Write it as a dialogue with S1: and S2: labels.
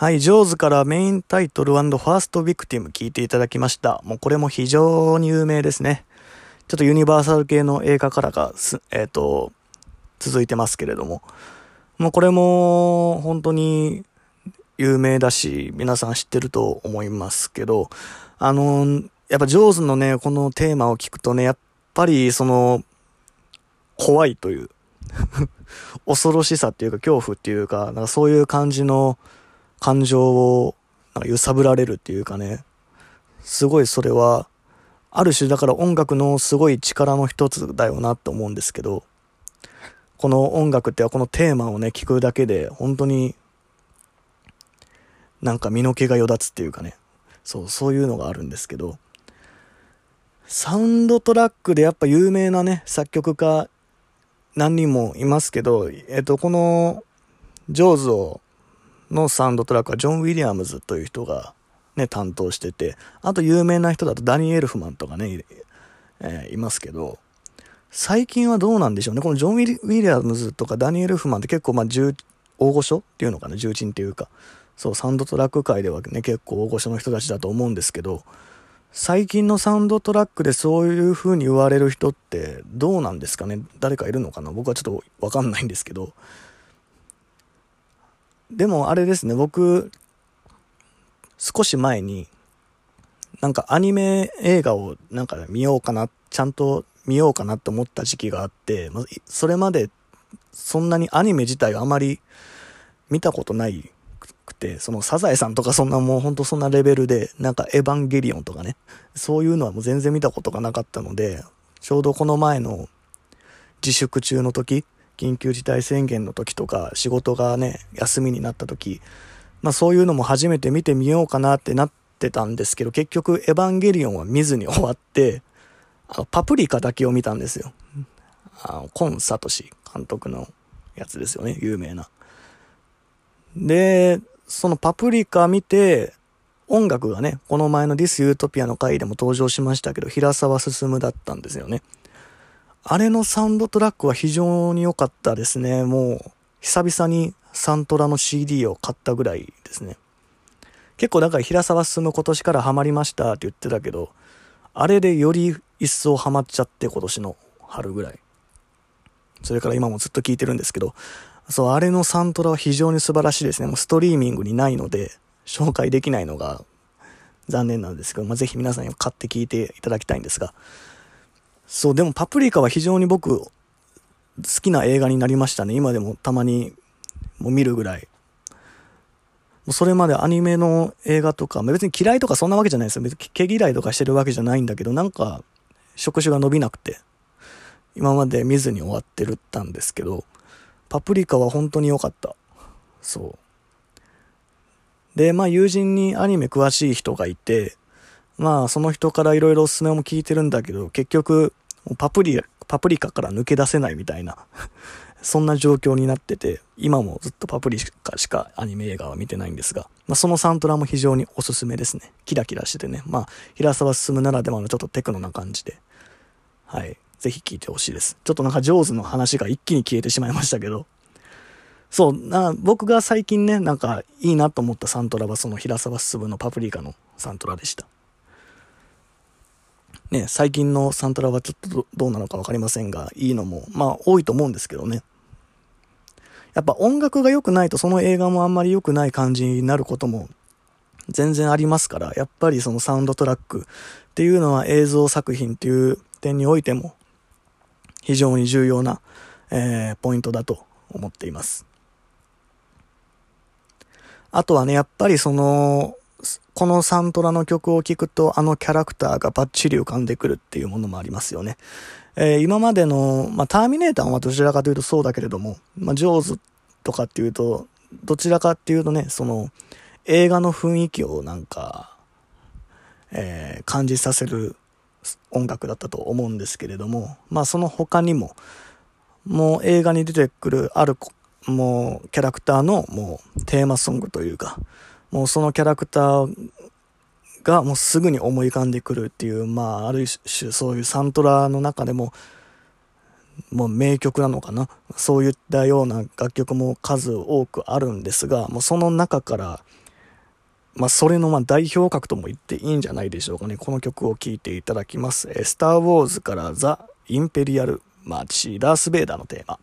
S1: はい、ジョーズからメインタイトルファーストビクティム聞いていただきました。もうこれも非常に有名ですね。ちょっとユニバーサル系の映画からが、えっ、ー、と、続いてますけれども。もうこれも本当に有名だし、皆さん知ってると思いますけど、あの、やっぱジョーズのね、このテーマを聞くとね、やっぱりその、怖いという 恐ろしさっていうか恐怖っていうか、なんかそういう感じの感情をなんか揺さぶられるっていうかね、すごいそれは、ある種だから音楽のすごい力の一つだよなって思うんですけど、この音楽ってはこのテーマをね、聞くだけで本当になんか身の毛がよだつっていうかね、そう、そういうのがあるんですけど、サウンドトラックでやっぱ有名なね、作曲家何人もいますけど、えっと、この、ジョーズを、のサウンドトラックはジョン・ウィリアムズという人がね、担当してて、あと有名な人だとダニエ・エルフマンとかね、えー、いますけど、最近はどうなんでしょうね。このジョン・ウィリアムズとかダニエル・フマンって結構まあ重、大御所っていうのかな、重鎮っていうか、そう、サウンドトラック界ではね、結構大御所の人たちだと思うんですけど、最近のサウンドトラックでそういう風に言われる人ってどうなんですかね？誰かいるのかな？僕はちょっとわかんないんですけど。でもあれですね、僕、少し前に、なんかアニメ映画をなんか見ようかな、ちゃんと見ようかなって思った時期があって、それまでそんなにアニメ自体があまり見たことないくて、そのサザエさんとかそんなもうほんとそんなレベルで、なんかエヴァンゲリオンとかね、そういうのはもう全然見たことがなかったので、ちょうどこの前の自粛中の時、緊急事態宣言の時とか、仕事がね、休みになった時、まあそういうのも初めて見てみようかなってなってたんですけど、結局エヴァンゲリオンは見ずに終わって、あのパプリカだけを見たんですよ。あの、コン・サトシ監督のやつですよね、有名な。で、そのパプリカ見て、音楽がね、この前のディス・ユートピアの回でも登場しましたけど、平沢進だったんですよね。あれのサウンドトラックは非常に良かったですね。もう、久々にサントラの CD を買ったぐらいですね。結構だから平沢進今年からハマりましたって言ってたけど、あれでより一層ハマっちゃって今年の春ぐらい。それから今もずっと聴いてるんですけど、そう、あれのサントラは非常に素晴らしいですね。もうストリーミングにないので、紹介できないのが残念なんですけど、まあ、ぜひ皆さんに買って聴いていただきたいんですが。そう、でもパプリカは非常に僕、好きな映画になりましたね。今でもたまにもう見るぐらい。もうそれまでアニメの映画とか、別に嫌いとかそんなわけじゃないですよ。別に毛嫌いとかしてるわけじゃないんだけど、なんか、触手が伸びなくて、今まで見ずに終わってるったんですけど、パプリカは本当に良かった。そう。で、まあ友人にアニメ詳しい人がいて、まあその人から色々おすすめも聞いてるんだけど、結局、パプリ、パプリカから抜け出せないみたいな そんな状況になってて、今もずっとパプリカしかアニメ映画は見てないんですが、まあそのサントラも非常におすすめですね。キラキラしててね。まあ、平沢進ならではのちょっとテクノな感じで。はい。ぜひ聞いてほしいです。ちょっとなんか上手の話が一気に消えてしまいましたけど、そう、な、僕が最近ね、なんかいいなと思ったサントラはその平沢進のパプリカのサントラでした。ね、最近のサントラはちょっとどうなのかわかりませんが、いいのも、まあ多いと思うんですけどね。やっぱ音楽が良くないとその映画もあんまり良くない感じになることも全然ありますから、やっぱりそのサウンドトラックっていうのは映像作品っていう点においても非常に重要な、えー、ポイントだと思っています。あとはね、やっぱりその、このサントラの曲を聴くとあのキャラクターがバッチリ浮かんでくるっていうものもありますよね。えー、今までの、まあ、ターミネーターはどちらかというとそうだけれども、まあ、ジョーズとかっていうと、どちらかっていうとね、その、映画の雰囲気をなんか、えー、感じさせる音楽だったと思うんですけれども、まあその他にも、もう映画に出てくるある、もうキャラクターのもうテーマソングというか、もうそのキャラクターがもうすぐに思い浮かんでくるっていう、まあある種そういうサントラの中でも、もう名曲なのかな？そういったような楽曲も数多くあるんですが、もうその中から、まあ、それのま代表格とも言っていいんじゃないでしょうかね。この曲を聴いていただきます。スター・ウォーズから The Imperial March ダース・ベイダーのテーマ。